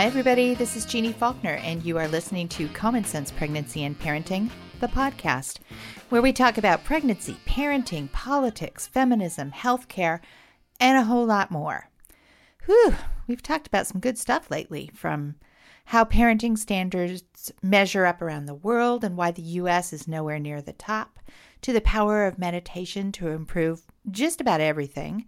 Hi, everybody. This is Jeannie Faulkner, and you are listening to Common Sense Pregnancy and Parenting, the podcast, where we talk about pregnancy, parenting, politics, feminism, healthcare, and a whole lot more. Whew, we've talked about some good stuff lately from how parenting standards measure up around the world and why the U.S. is nowhere near the top, to the power of meditation to improve just about everything,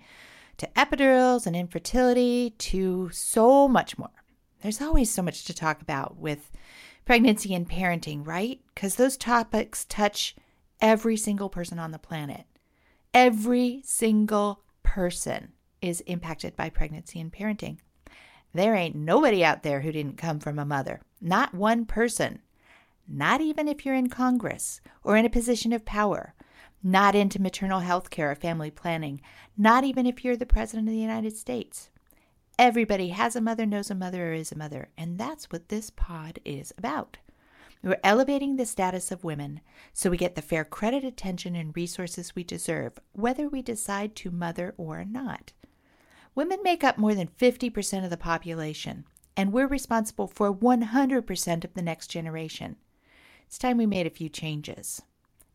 to epidurals and infertility, to so much more. There's always so much to talk about with pregnancy and parenting, right? Because those topics touch every single person on the planet. Every single person is impacted by pregnancy and parenting. There ain't nobody out there who didn't come from a mother. Not one person. Not even if you're in Congress or in a position of power. Not into maternal health care or family planning. Not even if you're the President of the United States. Everybody has a mother, knows a mother, or is a mother. And that's what this pod is about. We're elevating the status of women so we get the fair credit, attention, and resources we deserve, whether we decide to mother or not. Women make up more than 50% of the population, and we're responsible for 100% of the next generation. It's time we made a few changes.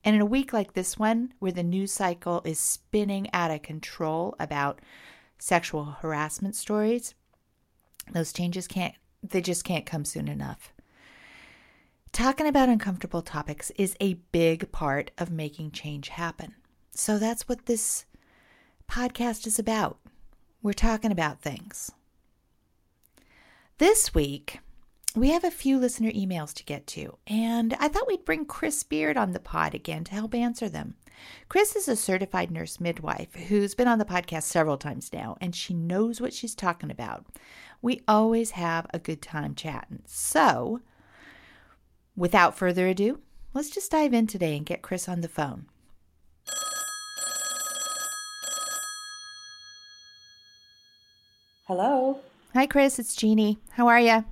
And in a week like this one, where the news cycle is spinning out of control about sexual harassment stories, those changes can't, they just can't come soon enough. Talking about uncomfortable topics is a big part of making change happen. So that's what this podcast is about. We're talking about things. This week, we have a few listener emails to get to, and I thought we'd bring Chris Beard on the pod again to help answer them. Chris is a certified nurse midwife who's been on the podcast several times now, and she knows what she's talking about. We always have a good time chatting. So, without further ado, let's just dive in today and get Chris on the phone. Hello. Hi, Chris. It's Jeannie. How are you?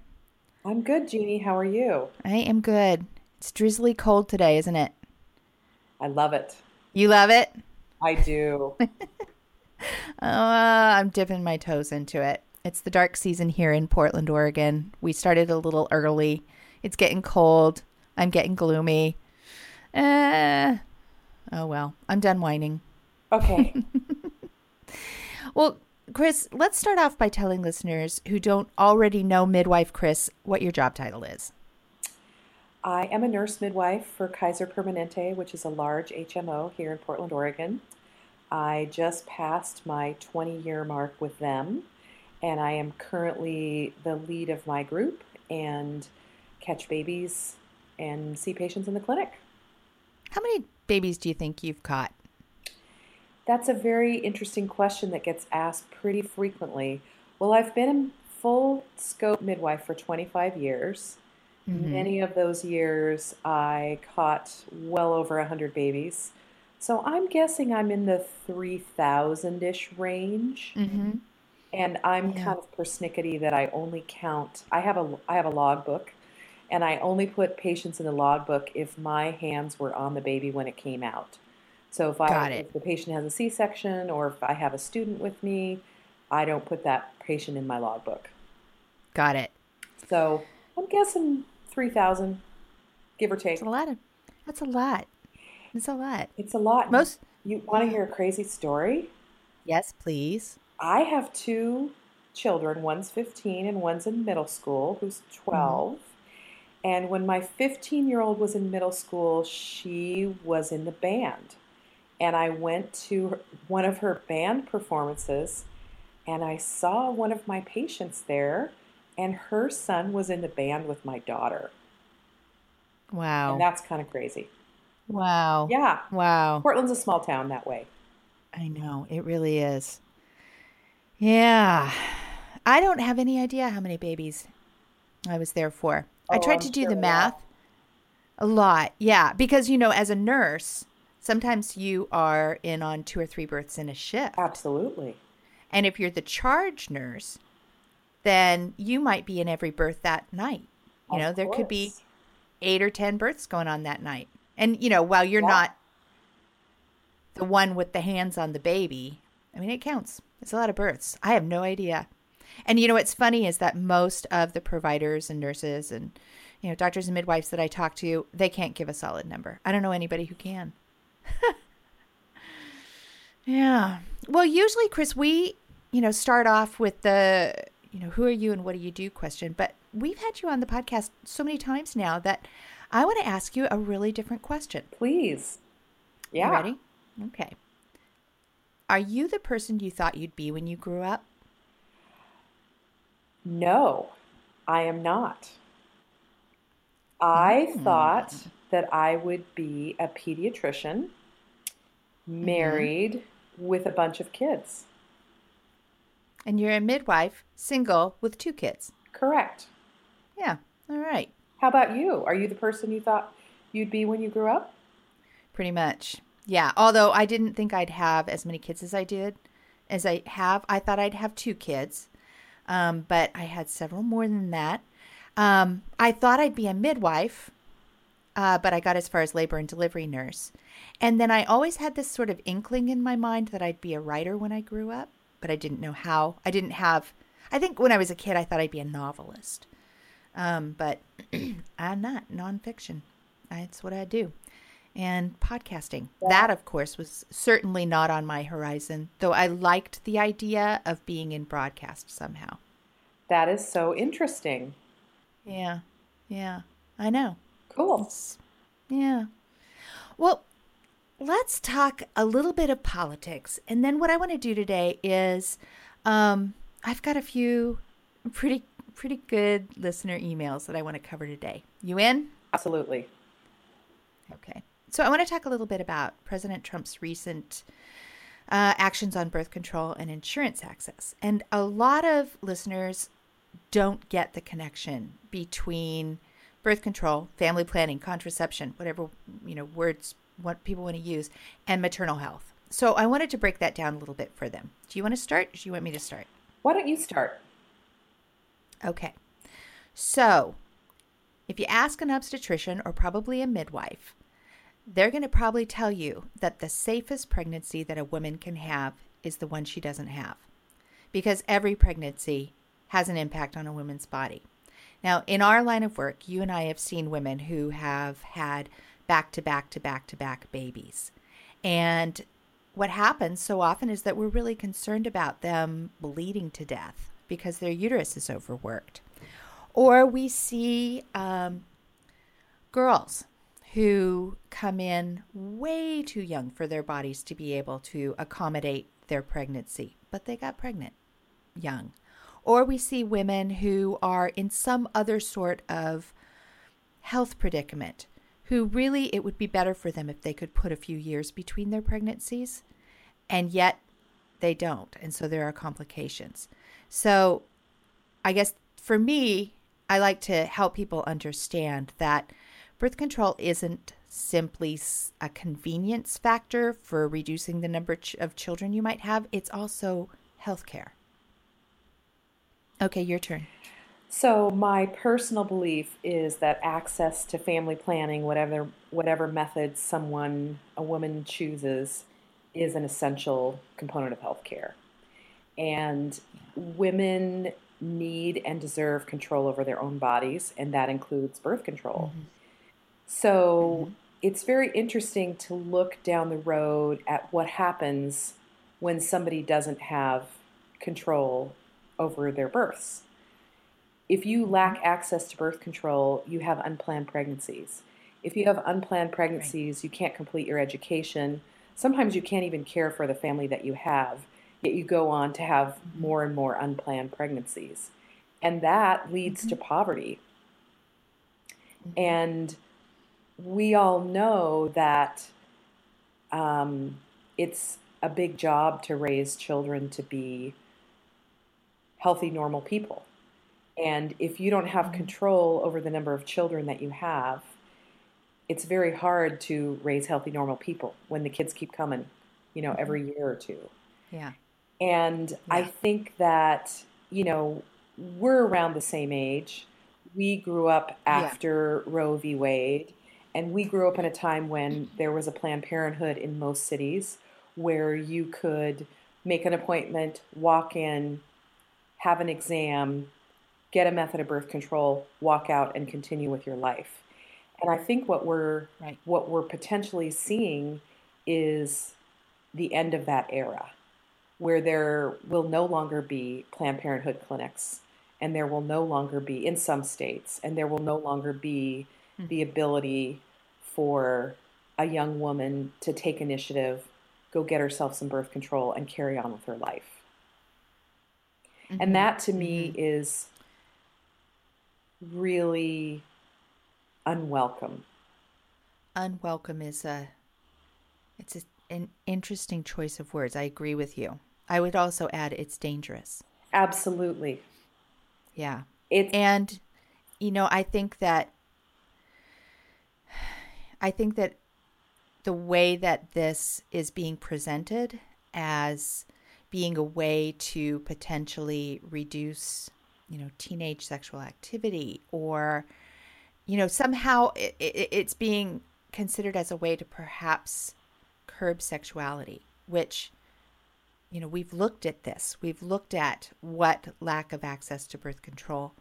I'm good, Jeannie. How are you? I am good. It's drizzly cold today, isn't it? I love it. You love it? I do. uh, I'm dipping my toes into it. It's the dark season here in Portland, Oregon. We started a little early. It's getting cold. I'm getting gloomy. Uh, oh, well. I'm done whining. Okay. well, Chris, let's start off by telling listeners who don't already know Midwife Chris what your job title is. I am a nurse midwife for Kaiser Permanente, which is a large HMO here in Portland, Oregon. I just passed my 20 year mark with them, and I am currently the lead of my group and catch babies and see patients in the clinic. How many babies do you think you've caught? That's a very interesting question that gets asked pretty frequently. Well, I've been a full scope midwife for 25 years. Mm-hmm. Many of those years, I caught well over 100 babies. So I'm guessing I'm in the 3,000 ish range. Mm-hmm. And I'm yeah. kind of persnickety that I only count. I have a I have a logbook, and I only put patients in the logbook if my hands were on the baby when it came out. So if I if the patient has a C-section or if I have a student with me, I don't put that patient in my logbook. Got it. So I'm guessing three thousand, give or take. That's a lot. Of, that's a lot. It's a lot. It's a lot. Most. You want to hear a crazy story? Yes, please. I have two children. One's fifteen and one's in middle school. Who's 12 mm-hmm. And when my 15 year old was in middle school, she was in the band. And I went to one of her band performances and I saw one of my patients there and her son was in the band with my daughter. Wow. And that's kind of crazy. Wow. Yeah. Wow. Portland's a small town that way. I know. It really is. Yeah. I don't have any idea how many babies I was there for. Oh, I tried I'm to do sure the math. A lot. Yeah. Because, you know, as a nurse, sometimes you are in on two or three births in a shift. Absolutely. And if you're the charge nurse, then you might be in every birth that night. You of know, there could be eight or 10 births going on that night. And, you know, while you're yeah. not the one with the hands on the baby, I mean, it counts. It's a lot of births. I have no idea. And you know what's funny is that most of the providers and nurses and you know doctors and midwives that I talk to, they can't give a solid number. I don't know anybody who can. yeah. Well, usually Chris, we, you know, start off with the, you know, who are you and what do you do question, but we've had you on the podcast so many times now that I want to ask you a really different question. Please. Yeah. You ready? Okay. Are you the person you thought you'd be when you grew up? No, I am not. I mm. thought that I would be a pediatrician, mm-hmm. married mm-hmm. with a bunch of kids. And you're a midwife, single with two kids. Correct. Yeah. All right. How about you? Are you the person you thought you'd be when you grew up? Pretty much. Yeah. Although I didn't think I'd have as many kids as I did, as I have. I thought I'd have two kids, um, but I had several more than that. Um, I thought I'd be a midwife, uh, but I got as far as labor and delivery nurse. And then I always had this sort of inkling in my mind that I'd be a writer when I grew up, but I didn't know how. I didn't have, I think when I was a kid, I thought I'd be a novelist. Um, but I'm not nonfiction. That's what I do. And podcasting. Yeah. That, of course, was certainly not on my horizon, though I liked the idea of being in broadcast somehow. That is so interesting. Yeah. Yeah. I know. Cool. It's, yeah. Well, let's talk a little bit of politics. And then what I want to do today is um, I've got a few pretty pretty good listener emails that I want to cover today. You in? Absolutely. Okay. So I want to talk a little bit about President Trump's recent uh, actions on birth control and insurance access. And a lot of listeners don't get the connection between birth control, family planning, contraception, whatever you know words what people want to use, and maternal health. So I wanted to break that down a little bit for them. Do you want to start? Do you want me to start? Why don't you start? Okay. So, if you ask an obstetrician or probably a midwife, they're going to probably tell you that the safest pregnancy that a woman can have is the one she doesn't have. Because every pregnancy has an impact on a woman's body. Now, in our line of work, you and I have seen women who have had back to back to back to back babies. And what happens so often is that we're really concerned about them bleeding to death because their uterus is overworked. Or we see um, girls who come in way too young for their bodies to be able to accommodate their pregnancy, but they got pregnant young. Or we see women who are in some other sort of health predicament who really it would be better for them if they could put a few years between their pregnancies, and yet they don't. And so there are complications. So I guess for me, I like to help people understand that birth control isn't simply a convenience factor for reducing the number of children you might have, it's also healthcare. Okay, your turn. So my personal belief is that access to family planning, whatever whatever method someone a woman chooses, is an essential component of healthcare. And women need and deserve control over their own bodies, and that includes birth control. Mm-hmm. So mm-hmm. it's very interesting to look down the road at what happens when somebody doesn't have control over their births. If you lack access to birth control, you have unplanned pregnancies. If you have unplanned pregnancies, right. you can't complete your education. Sometimes you can't even care for the family that you have, yet you go on to have mm-hmm. more and more unplanned pregnancies. And that leads mm-hmm. to poverty. Mm-hmm. And we all know that um, it's a big job to raise children to be healthy, normal people. And if you don't have mm-hmm. control over the number of children that you have, it's very hard to raise healthy, normal people when the kids keep coming, you know, every mm-hmm. year or two. Yeah. And yeah. I think that, you know, we're around the same age. We grew up after yeah. Roe v. Wade, and we grew up in a time when there was a Planned Parenthood in most cities where you could make an appointment, walk in, have an exam, get a method of birth control, walk out and continue with your life. And I think what we're right. what we're potentially seeing is the end of that era where there will no longer be Planned Parenthood clinics and there will no longer be in some states and there will no longer be mm-hmm. the ability for a young woman to take initiative, go get herself some birth control and carry on with her life. Mm-hmm. And that to me mm-hmm. is really unwelcome. Unwelcome is a it's a, an interesting choice of words. I agree with you. I would also add it's dangerous. Absolutely. Yeah. It's and you know, I think that I think that the way that this is being presented as being a way to potentially reduce, you know, teenage sexual activity or you know, somehow it, it, it's being considered as a way to perhaps curb sexuality, which you know, we've looked at this. We've looked at what lack of access to birth control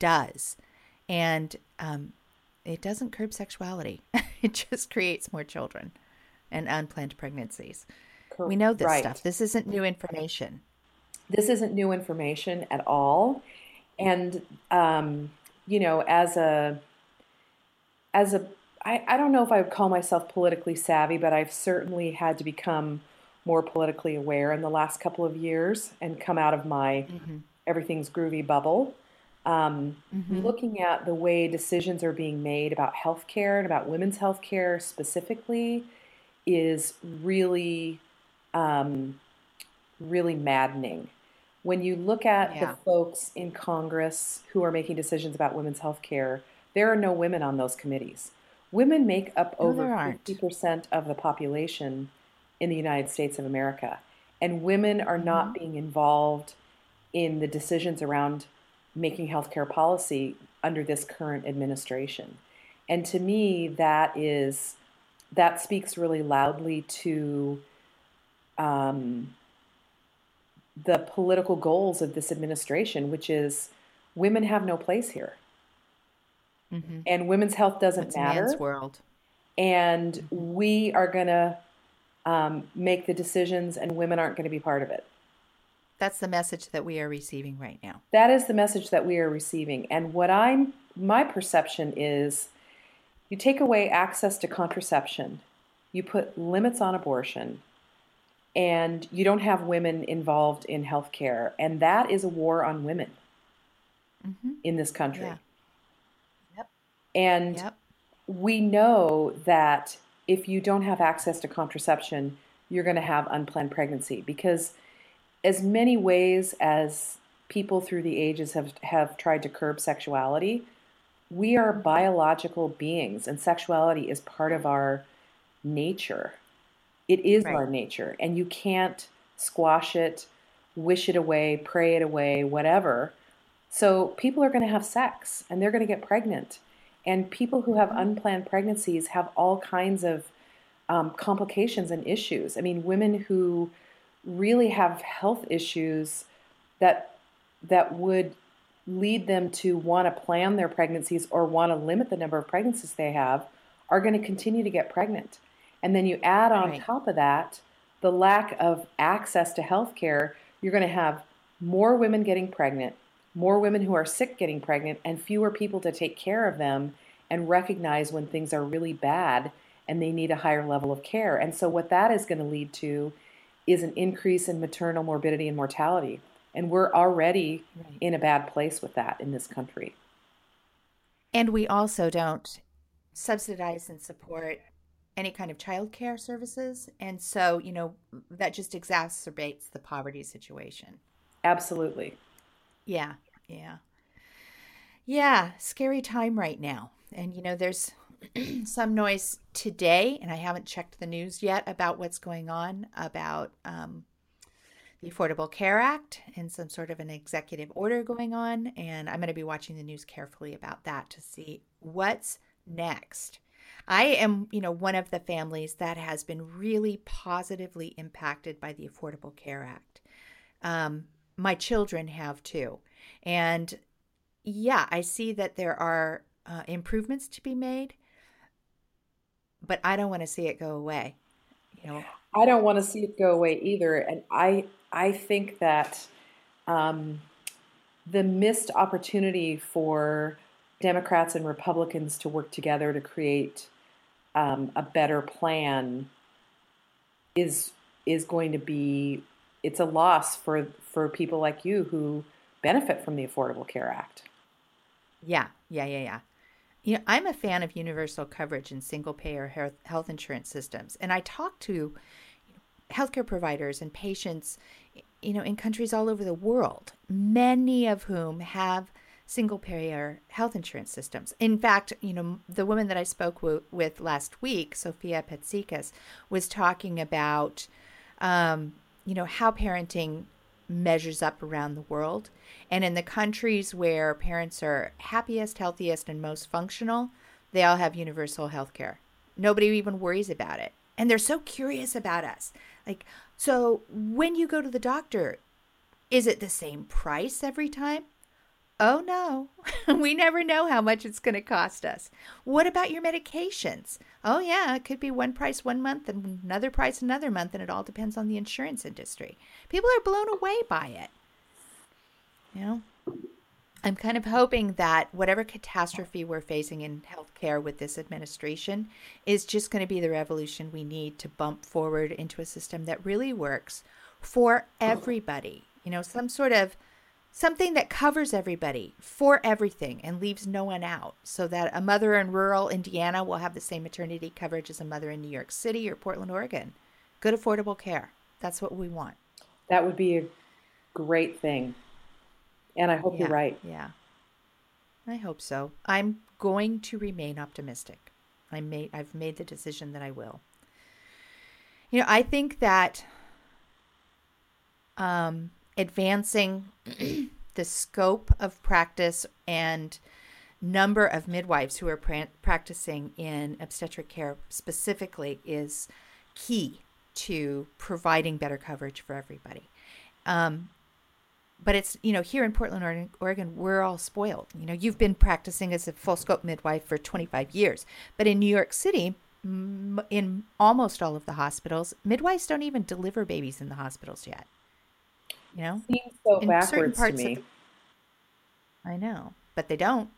does. And um, it doesn't curb sexuality, it just creates more children and unplanned pregnancies. We know this right. stuff. This isn't new information. This isn't new information at all. And, um, you know, as a, as a, I, I don't know if I would call myself politically savvy, but I've certainly had to become more politically aware in the last couple of years and come out of my mm-hmm. everything's groovy bubble. Um, mm-hmm. Looking at the way decisions are being made about healthcare and about women's healthcare specifically is really, um, really maddening. When you look at yeah. the folks in Congress who are making decisions about women's healthcare, there are no women on those committees. Women make up no, over 50% of the population in the United States of America. And women are not mm-hmm. being involved in the decisions around making healthcare policy under this current administration. And to me, that is that speaks really loudly to um, the political goals of this administration, which is women have no place here, mm-hmm. and women's health doesn't it's matter. Man's world, and mm-hmm. we are going to um, make the decisions, and women aren't going to be part of it. That's the message that we are receiving right now. That is the message that we are receiving. And what I'm, my perception is you take away access to contraception, you put limits on abortion, and you don't have women involved in healthcare. And that is a war on women mm-hmm. in this country. Yeah. Yep. And yep. we know that if you don't have access to contraception, you're going to have unplanned pregnancy because as many ways as people through the ages have have tried to curb sexuality, we are biological beings and sexuality is part of our nature. It is right. our nature and you can't squash it, wish it away, pray it away, whatever. So people are going to have sex and they're going to get pregnant and people who have mm-hmm. unplanned pregnancies have all kinds of um, complications and issues. I mean, women who really have health issues that that would lead them to want to plan their pregnancies or want to limit the number of pregnancies they have are going to continue to get pregnant. And then you add on right. top of that the lack of access to health care, you're going to have more women getting pregnant, more women who are sick getting pregnant, and fewer people to take care of them and recognize when things are really bad and they need a higher level of care. And so, what that is going to lead to is an increase in maternal morbidity and mortality. And we're already right. in a bad place with that in this country. And we also don't subsidize and support any kind of child care services. And so, you know, that just exacerbates the poverty situation. Absolutely. Yeah. Yeah. Yeah. Scary time right now. And, you know, there's some noise today, and I haven't checked the news yet about what's going on about um, the Affordable Care Act and some sort of an executive order going on. And I'm going to be watching the news carefully about that to see what's next. I am, you know, one of the families that has been really positively impacted by the Affordable Care Act. Um, my children have too. And yeah, I see that there are uh, improvements to be made, but I don't want to see it go away. You know, I don't want to see it go away either. And I I think that um, the missed opportunity for Democrats and Republicans to work together to create um, a better plan is is going to be it's a loss for for people like you who benefit from the Affordable Care Act. Yeah, yeah, yeah, yeah. You know, I'm a fan of universal coverage and single payer health insurance systems, and I talk to healthcare providers and patients, you know, in countries all over the world, many of whom have single payer health insurance systems. In fact, you know, the woman that I spoke w- with last week, Sophia Petsikas, was talking about, um, you know, how parenting measures up around the world. And in the countries where parents are happiest, healthiest, and most functional, they all have universal health care. Nobody even worries about it. And they're so curious about us. Like, so when you go to the doctor, is it the same price every time? Oh no, we never know how much it's going to cost us. What about your medications? Oh, yeah, it could be one price one month and another price another month, and it all depends on the insurance industry. People are blown away by it. You know, I'm kind of hoping that whatever catastrophe we're facing in healthcare with this administration is just going to be the revolution we need to bump forward into a system that really works for everybody. You know, some sort of something that covers everybody for everything and leaves no one out so that a mother in rural Indiana will have the same maternity coverage as a mother in New York City or Portland, Oregon. Good affordable care. That's what we want. That would be a great thing. And I hope yeah, you're right. Yeah. I hope so. I'm going to remain optimistic. I made I've made the decision that I will. You know, I think that um advancing the scope of practice and number of midwives who are pra- practicing in obstetric care specifically is key to providing better coverage for everybody. Um, but it's you know here in Portland, Oregon, we're all spoiled. You know, you've been practicing as a full scope midwife for 25 years, but in New York City, in almost all of the hospitals, midwives don't even deliver babies in the hospitals yet. You know, seems so in backwards to me. Of, I know, but they don't.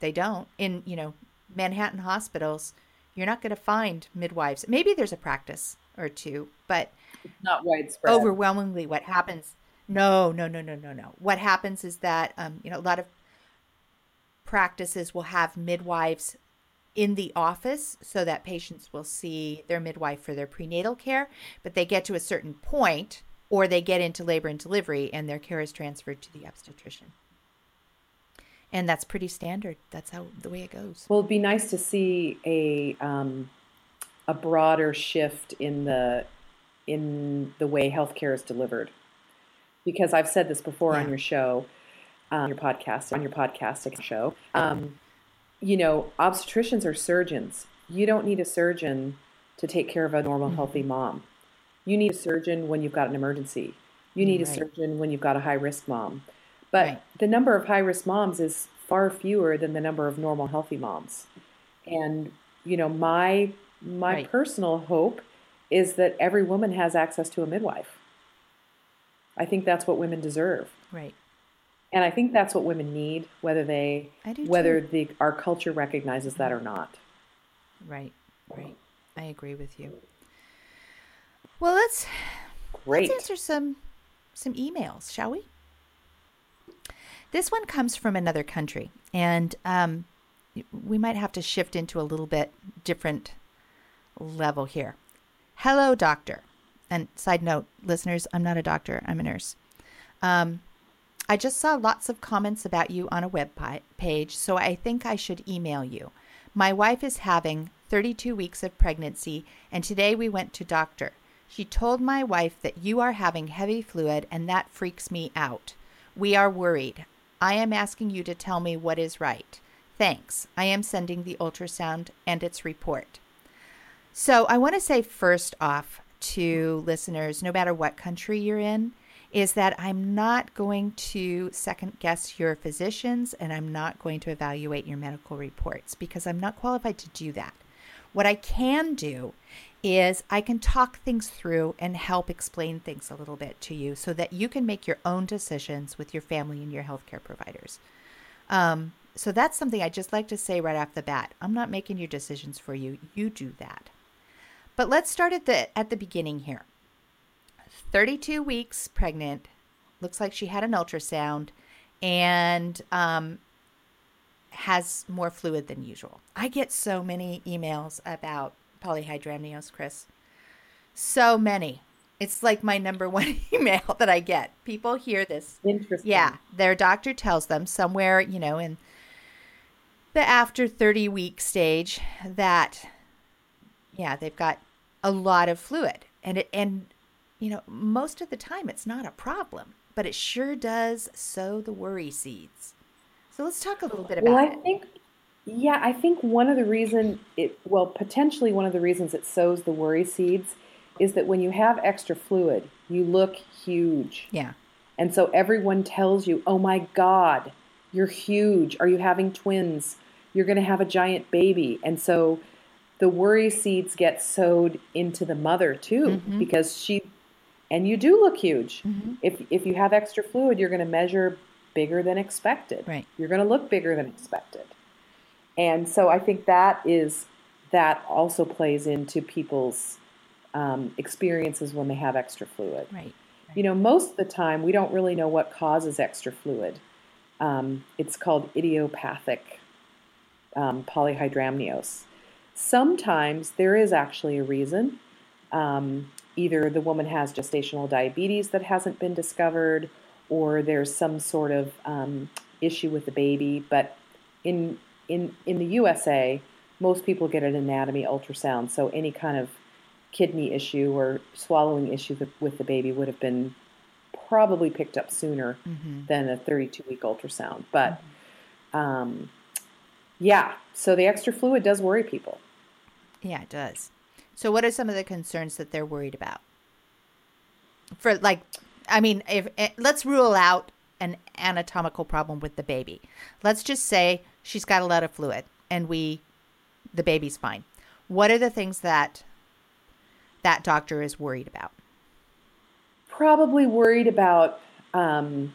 They don't. In you know Manhattan hospitals, you're not going to find midwives. Maybe there's a practice or two, but it's not widespread. Overwhelmingly, what happens? No, no, no, no, no, no. What happens is that um, you know a lot of practices will have midwives in the office so that patients will see their midwife for their prenatal care, but they get to a certain point or they get into labor and delivery and their care is transferred to the obstetrician. And that's pretty standard. That's how the way it goes. Well, it'd be nice to see a um, a broader shift in the in the way healthcare is delivered, because I've said this before yeah. on your show, um, your podcast, on your podcast show. Um, you know, obstetricians are surgeons. You don't need a surgeon to take care of a normal, mm-hmm. healthy mom. You need a surgeon when you've got an emergency. You need right. a surgeon when you've got a high risk mom. But right. the number of high risk moms is far fewer than the number of normal healthy moms. And you know, my my right. personal hope is that every woman has access to a midwife. I think that's what women deserve. Right. And I think that's what women need, whether they whether too. the our culture recognizes that or not. Right. Right. I agree with you. Well, let's Great. let's answer some some emails, shall we? This one comes from another country, and um, we might have to shift into a little bit different level here. Hello, doctor. And side note, listeners, I'm not a doctor, I'm a nurse. Um, I just saw lots of comments about you on a web page, so I think I should email you. My wife is having 32 weeks of pregnancy, and today we went to doctor. She told my wife that you are having heavy fluid, and that freaks me out. We are worried. I am asking you to tell me what is right. Thanks. I am sending the ultrasound and its report. So, I want to say first off to listeners no matter what country you're in, is that I'm not going to second guess your physicians and I'm not going to evaluate your medical reports because I'm not qualified to do that. What I can do is I can talk things through and help explain things a little bit to you so that you can make your own decisions with your family and your healthcare providers. Um, so that's something I just like to say right off the bat. I'm not making your decisions for you. You do that. But let's start at the at the beginning here. 32 weeks pregnant. Looks like she had an ultrasound and um, has more fluid than usual. I get so many emails about polyhydramnios, Chris. So many. It's like my number one email that I get. People hear this. Interesting. Yeah, their doctor tells them somewhere, you know, in the after 30 week stage that yeah, they've got a lot of fluid. And it and you know, most of the time it's not a problem, but it sure does sow the worry seeds. So let's talk a little bit about well, I it. think, yeah, I think one of the reason it, well, potentially one of the reasons it sows the worry seeds is that when you have extra fluid, you look huge. Yeah. And so everyone tells you, oh my God, you're huge. Are you having twins? You're going to have a giant baby. And so the worry seeds get sowed into the mother too, Mhm. because she, and you do look huge. Mhm. If, if you have extra fluid, you're going to measure bigger than expected. Right. You're going to look bigger than expected. And so I think that is, that also plays into people's um, experiences when they have extra fluid. Right. You know, most of the time we don't really know what causes extra fluid. Um, it's called idiopathic um, polyhydramnios. Sometimes there is actually a reason. Um, either the woman has gestational diabetes that hasn't been discovered, or there's some sort of um, issue with the baby. But in in in the USA, most people get an anatomy ultrasound, so any kind of kidney issue or swallowing issue with, with the baby would have been probably picked up sooner Mm-hmm. than a 32 week ultrasound. But um, yeah, so the extra fluid does worry people. Yeah, it does. So, what are some of the concerns that they're worried about? For like, I mean, if eh, let's rule out an anatomical problem with the baby. Let's just say she's got a lot of fluid, and we, the baby's fine. What are the things that that doctor is worried about? Probably worried about, um,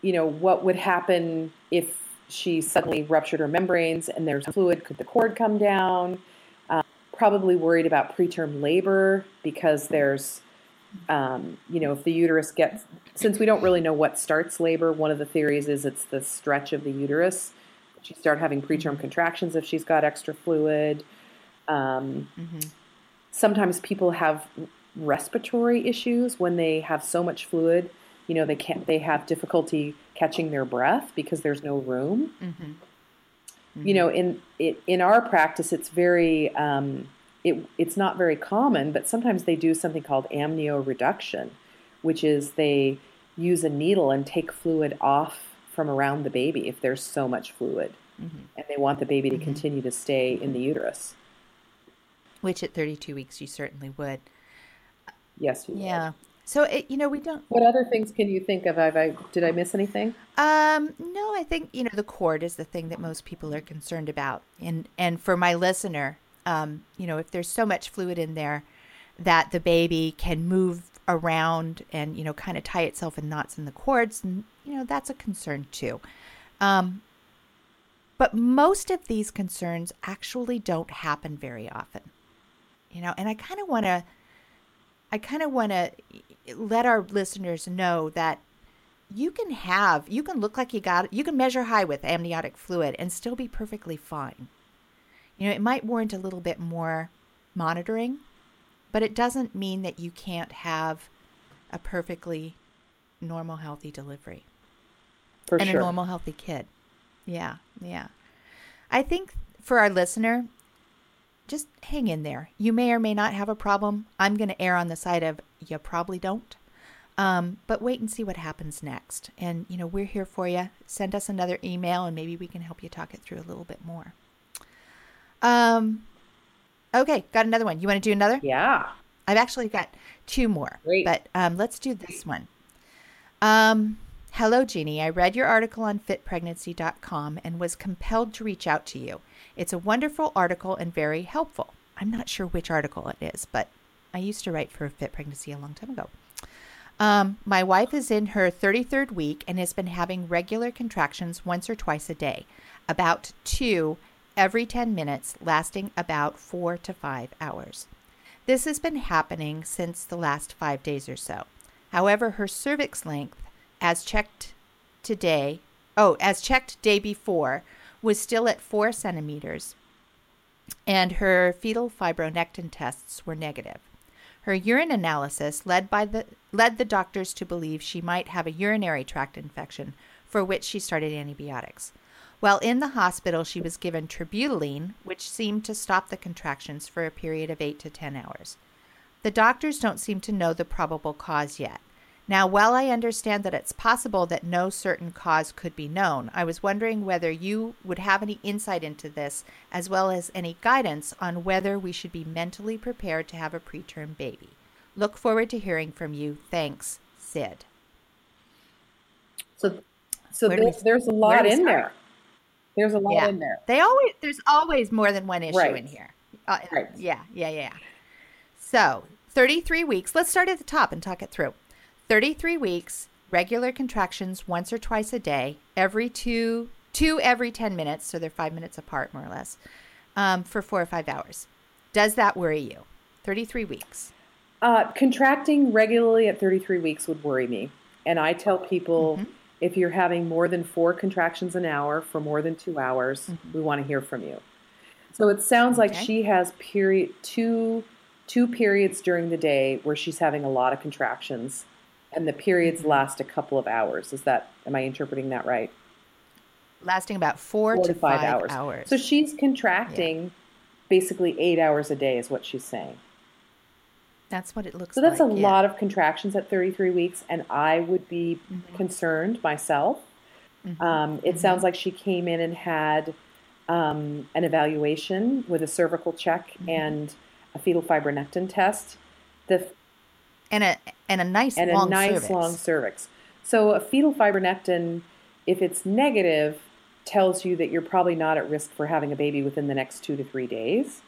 you know, what would happen if she suddenly ruptured her membranes and there's fluid. Could the cord come down? Uh, probably worried about preterm labor because there's, um, you know, if the uterus gets, since we don't really know what starts labor, one of the theories is it's the stretch of the uterus. She start having preterm contractions if she's got extra fluid. Um, Mm-hmm. sometimes people have respiratory issues when they have so much fluid you know they can't they have difficulty catching their breath because there's no room Mm-hmm. you know in it, in our practice it's very um, it, it's not very common but sometimes they do something called amnioreduction which is they use a needle and take fluid off from around the baby if there's so much fluid Mm-hmm. and they want the baby to continue to stay in the uterus Which at 32 weeks you certainly would. yes you would. Yeah. So it, you know, we don't What other things can you think of? Have I, did I miss anything? Um, no, I think you know the cord is the thing that most people are concerned about, and and for my listener, um, you know, if there's so much fluid in there that the baby can move around and you know kind of tie itself in knots in the cords, and you know that's a concern too. Um, but most of these concerns actually don't happen very often, you know, and I kind of want to, I kind of want to let our listeners know that you can have you can look like you got you can measure high with amniotic fluid and still be perfectly fine you know it might warrant a little bit more monitoring but it doesn't mean that you can't have a perfectly normal healthy delivery For and sure. a normal healthy kid yeah yeah i think for our listener just hang in there you may or may not have a problem i'm going to err on the side of you probably don't um, but wait and see what happens next. And, you know, we're here for you. Send us another email and maybe we can help you talk it through a little bit more. Um, okay, got another one. You want to do another? yeah. I've actually got two more. Great. But um, let's do this one. Um, hello, Jeannie. I read your article on fitpregnancy.com and was compelled to reach out to you. It's a wonderful article and very helpful. I'm not sure which article it is, but I used to write for Fit Pregnancy a long time ago. Um, my wife is in her 33rd week and has been having regular contractions once or twice a day, about two every 10 minutes, lasting about four to five hours. This has been happening since the last five days or so. However, her cervix length, as checked today, oh, as checked day before, was still at four centimeters, and her fetal fibronectin tests were negative. Her urine analysis led by the led the doctors to believe she might have a urinary tract infection, for which she started antibiotics. While in the hospital, she was given terbutaline, which seemed to stop the contractions for a period of 8 to 10 hours. The doctors don't seem to know the probable cause yet. Now, while I understand that it's possible that no certain cause could be known, I was wondering whether you would have any insight into this, as well as any guidance on whether we should be mentally prepared to have a preterm baby. Look forward to hearing from you. Thanks, Sid. So, so there's, there's a lot in there. There's a lot yeah. in there. They always there's always more than one issue right. in here. Uh, right. Yeah, yeah, yeah. So 33 weeks. Let's start at the top and talk it through. 33 weeks, regular contractions once or twice a day, every two two every 10 minutes, so they're five minutes apart more or less, um, for four or five hours. Does that worry you? 33 weeks. Uh, contracting regularly at 33 weeks would worry me. And I tell people mm-hmm if you're having more than four contractions an hour for more than two hours, mm-hmm. we want to hear from you. So it sounds like okay. she has period two two periods during the day where she's having a lot of contractions, and the periods mm-hmm. last a couple of hours. Is that am I interpreting that right? Lasting about four, four to, to, five, five hours. hours. So she's contracting yeah. basically eight hours a day, is what she's saying. That's what it looks like. So that's a yeah. lot of contractions at 33 weeks, and I would be mm-hmm. concerned myself. Mm-hmm. Um, it mm-hmm. sounds like she came in and had um, an evaluation with a cervical check mm-hmm. and a fetal fibronectin test. The and a and a nice and long a nice cervix. long cervix. So a fetal fibronectin, if it's negative, tells you that you're probably not at risk for having a baby within the next two to three days.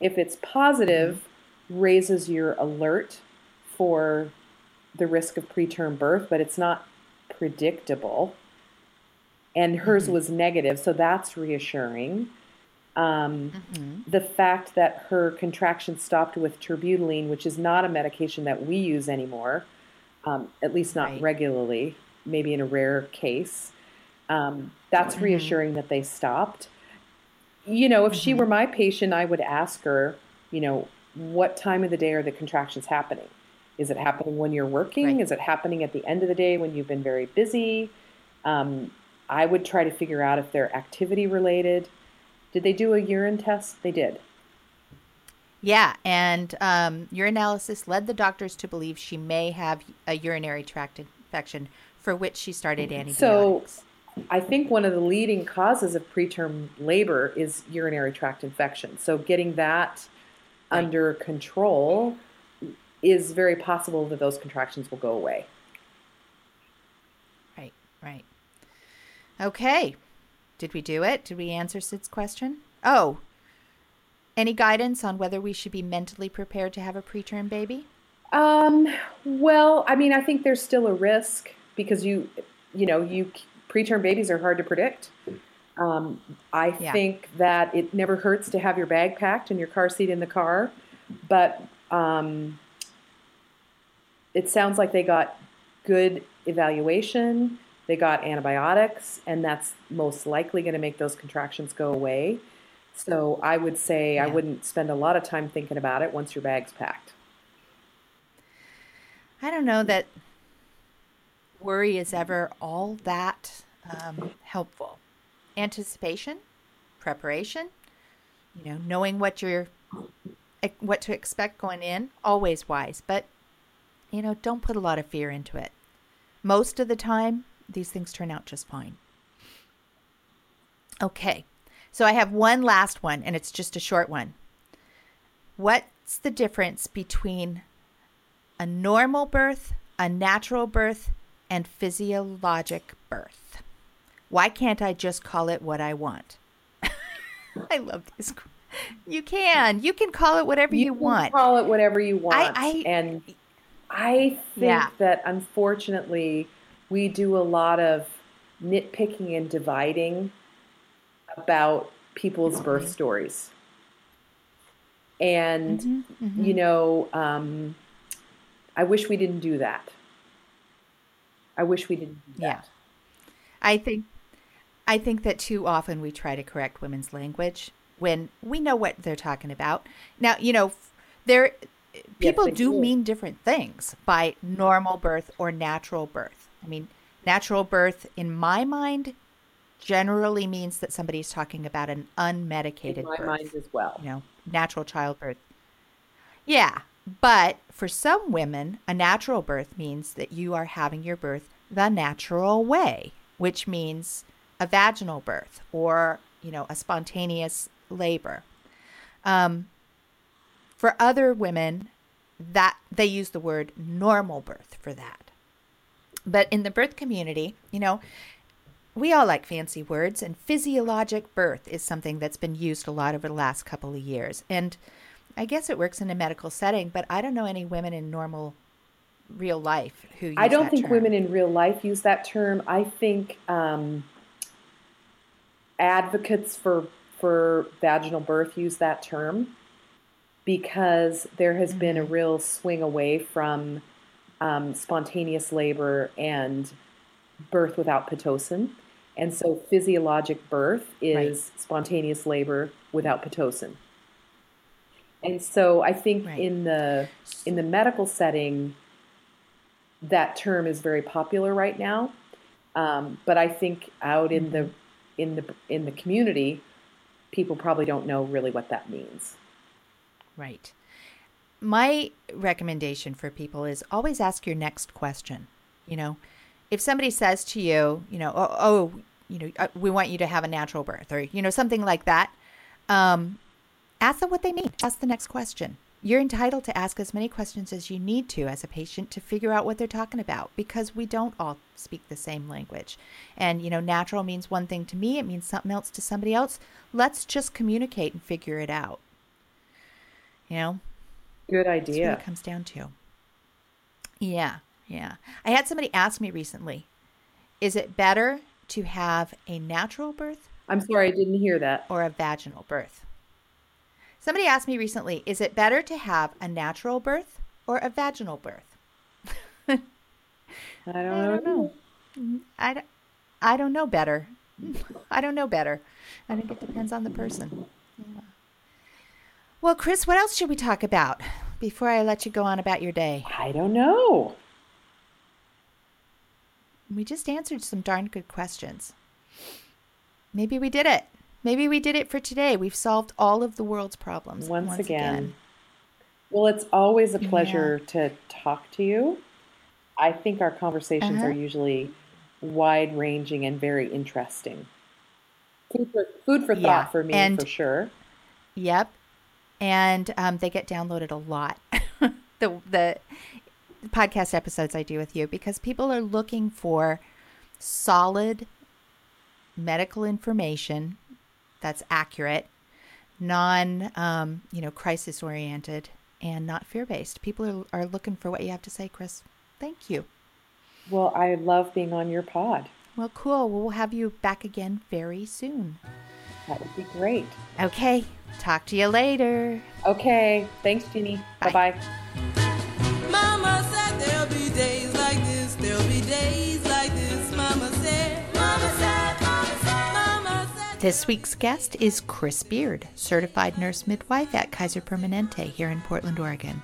If it's positive mm-hmm raises your alert for the risk of preterm birth, but it's not predictable. And hers mm-hmm. was negative, so that's reassuring. Um, mm-hmm. The fact that her contraction stopped with terbutaline, which is not a medication that we use anymore, um, at least not right. regularly, maybe in a rare case, um, that's mm-hmm. reassuring that they stopped. You know, if she mm-hmm. were my patient, I would ask her, you know, what time of the day are the contractions happening? Is it happening when you're working? Right. Is it happening at the end of the day when you've been very busy? Um, I would try to figure out if they're activity related. Did they do a urine test? They did. Yeah, and um, analysis led the doctors to believe she may have a urinary tract infection for which she started antibiotics. So, I think one of the leading causes of preterm labor is urinary tract infection. So, getting that right. under control, is very possible that those contractions will go away. Right, right. Okay. Did we do it? Did we answer Sid's question? Oh, any guidance on whether we should be mentally prepared to have a preterm baby? Um, well, I mean, I think there's still a risk because you, you know, you preterm babies are hard to predict. Um, I yeah. think that it never hurts to have your bag packed and your car seat in the car, but um, it sounds like they got good evaluation, they got antibiotics, and that's most likely going to make those contractions go away. So I would say yeah. I wouldn't spend a lot of time thinking about it once your bag's packed. I don't know that worry is ever all that um, helpful anticipation, preparation, you know, knowing what you're what to expect going in, always wise, but you know, don't put a lot of fear into it. Most of the time, these things turn out just fine. Okay. So I have one last one and it's just a short one. What's the difference between a normal birth, a natural birth, and physiologic birth. Why can't I just call it what I want? I love this. You can. You can call it whatever you, You can want. Call it whatever you want. I- and I think Yeah. that unfortunately we do a lot of nitpicking and dividing about people's birth stories. And Mm-hmm, you know, um, I wish we didn't do that. I wish we didn't do Yeah. I think I think that too often we try to correct women's language when we know what they're talking about. Now, you know, there people do do. mean different things by normal birth or natural birth. I mean, natural birth in my mind generally means that somebody's talking about an unmedicated In my birth. mind as well. you know, natural childbirth. Yeah, but for some women, a natural birth means that you are having your birth the natural way, which means a vaginal birth or, you know, a spontaneous labor. Um, for other women, that they use the word normal birth for that. But in the birth community, you know, we all like fancy words, and physiologic birth is something that's been used a lot over the last couple of years. And I guess it works in a medical setting, but I don't know any women in normal real life who use I don't that think term. women in real life use that term. I think um, advocates for for vaginal birth use that term because there has been Mm-hmm. a real swing away from um, spontaneous labor and birth without pitocin, and so physiologic birth is spontaneous labor without pitocin. And so I think Right. in the in the medical setting, that term is very popular right now. Um, but I think out in the in the in the community, people probably don't know really what that means. Right. My recommendation for people is always ask your next question. You know, if somebody says to you, you know, oh, oh you know, uh, we want you to have a natural birth or, you know, something like that, um, ask them what they mean. Ask the next question. You're entitled to ask as many questions as you need to as a patient to figure out what they're talking about because we don't all speak the same language. And, you know, natural means one thing to me, it means something else to somebody else. Let's just communicate and figure it out. You know, Good that's what it comes down to. Yeah, yeah. I had somebody ask me recently is it better to have a natural birth I'm sorry, I didn't hear that. or a vaginal birth? Somebody asked me recently is it better to have a natural birth or a vaginal birth? I don't, I don't know. I don't, I don't know better. I don't know better. I think it depends on the person. Yeah. Well, Chris, what else should we talk about before I let you go on about your day? I don't know. We just answered some darn good questions. Maybe we did it. Maybe we did it for today. We've solved all of the world's problems Once, again. Well, it's always a pleasure to talk to you. I think our conversations Uh-huh. are usually wide ranging and very interesting. Food for, food for thought Yeah, for me, and- for sure. Yep. And um, they get downloaded a lot. the the podcast episodes I do with you because people are looking for solid medical information that's accurate, non um, you know crisis oriented, and not fear based. People are, are looking for what you have to say, Chris. Thank you. Well, I love being on your pod. Well, cool. We'll have you back again very soon. That would be great. Okay. Talk to you later. Okay. Thanks, Jeannie. Bye. Bye This week's guest is Chris Beard, certified nurse midwife at Kaiser Permanente here in Portland, Oregon.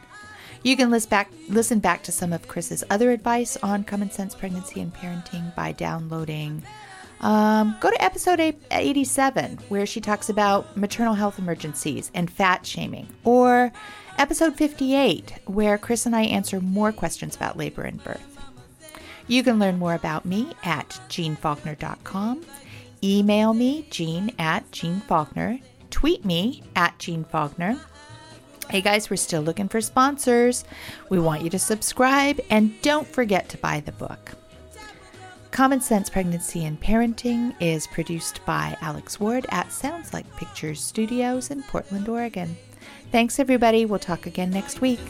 You can listen back, listen back to some of Chris's other advice on common sense pregnancy and parenting by downloading. Um, go to episode 87, where she talks about maternal health emergencies and fat shaming, or episode 58, where Chris and I answer more questions about labor and birth. You can learn more about me at jeannefaulkner.com. Email me, jean at Jeanne Faulkner. Tweet me at Jeanne Faulkner. Hey guys, we're still looking for sponsors. We want you to subscribe and don't forget to buy the book. Common Sense Pregnancy and Parenting is produced by Alex Ward at Sounds Like Pictures Studios in Portland, Oregon. Thanks, everybody. We'll talk again next week.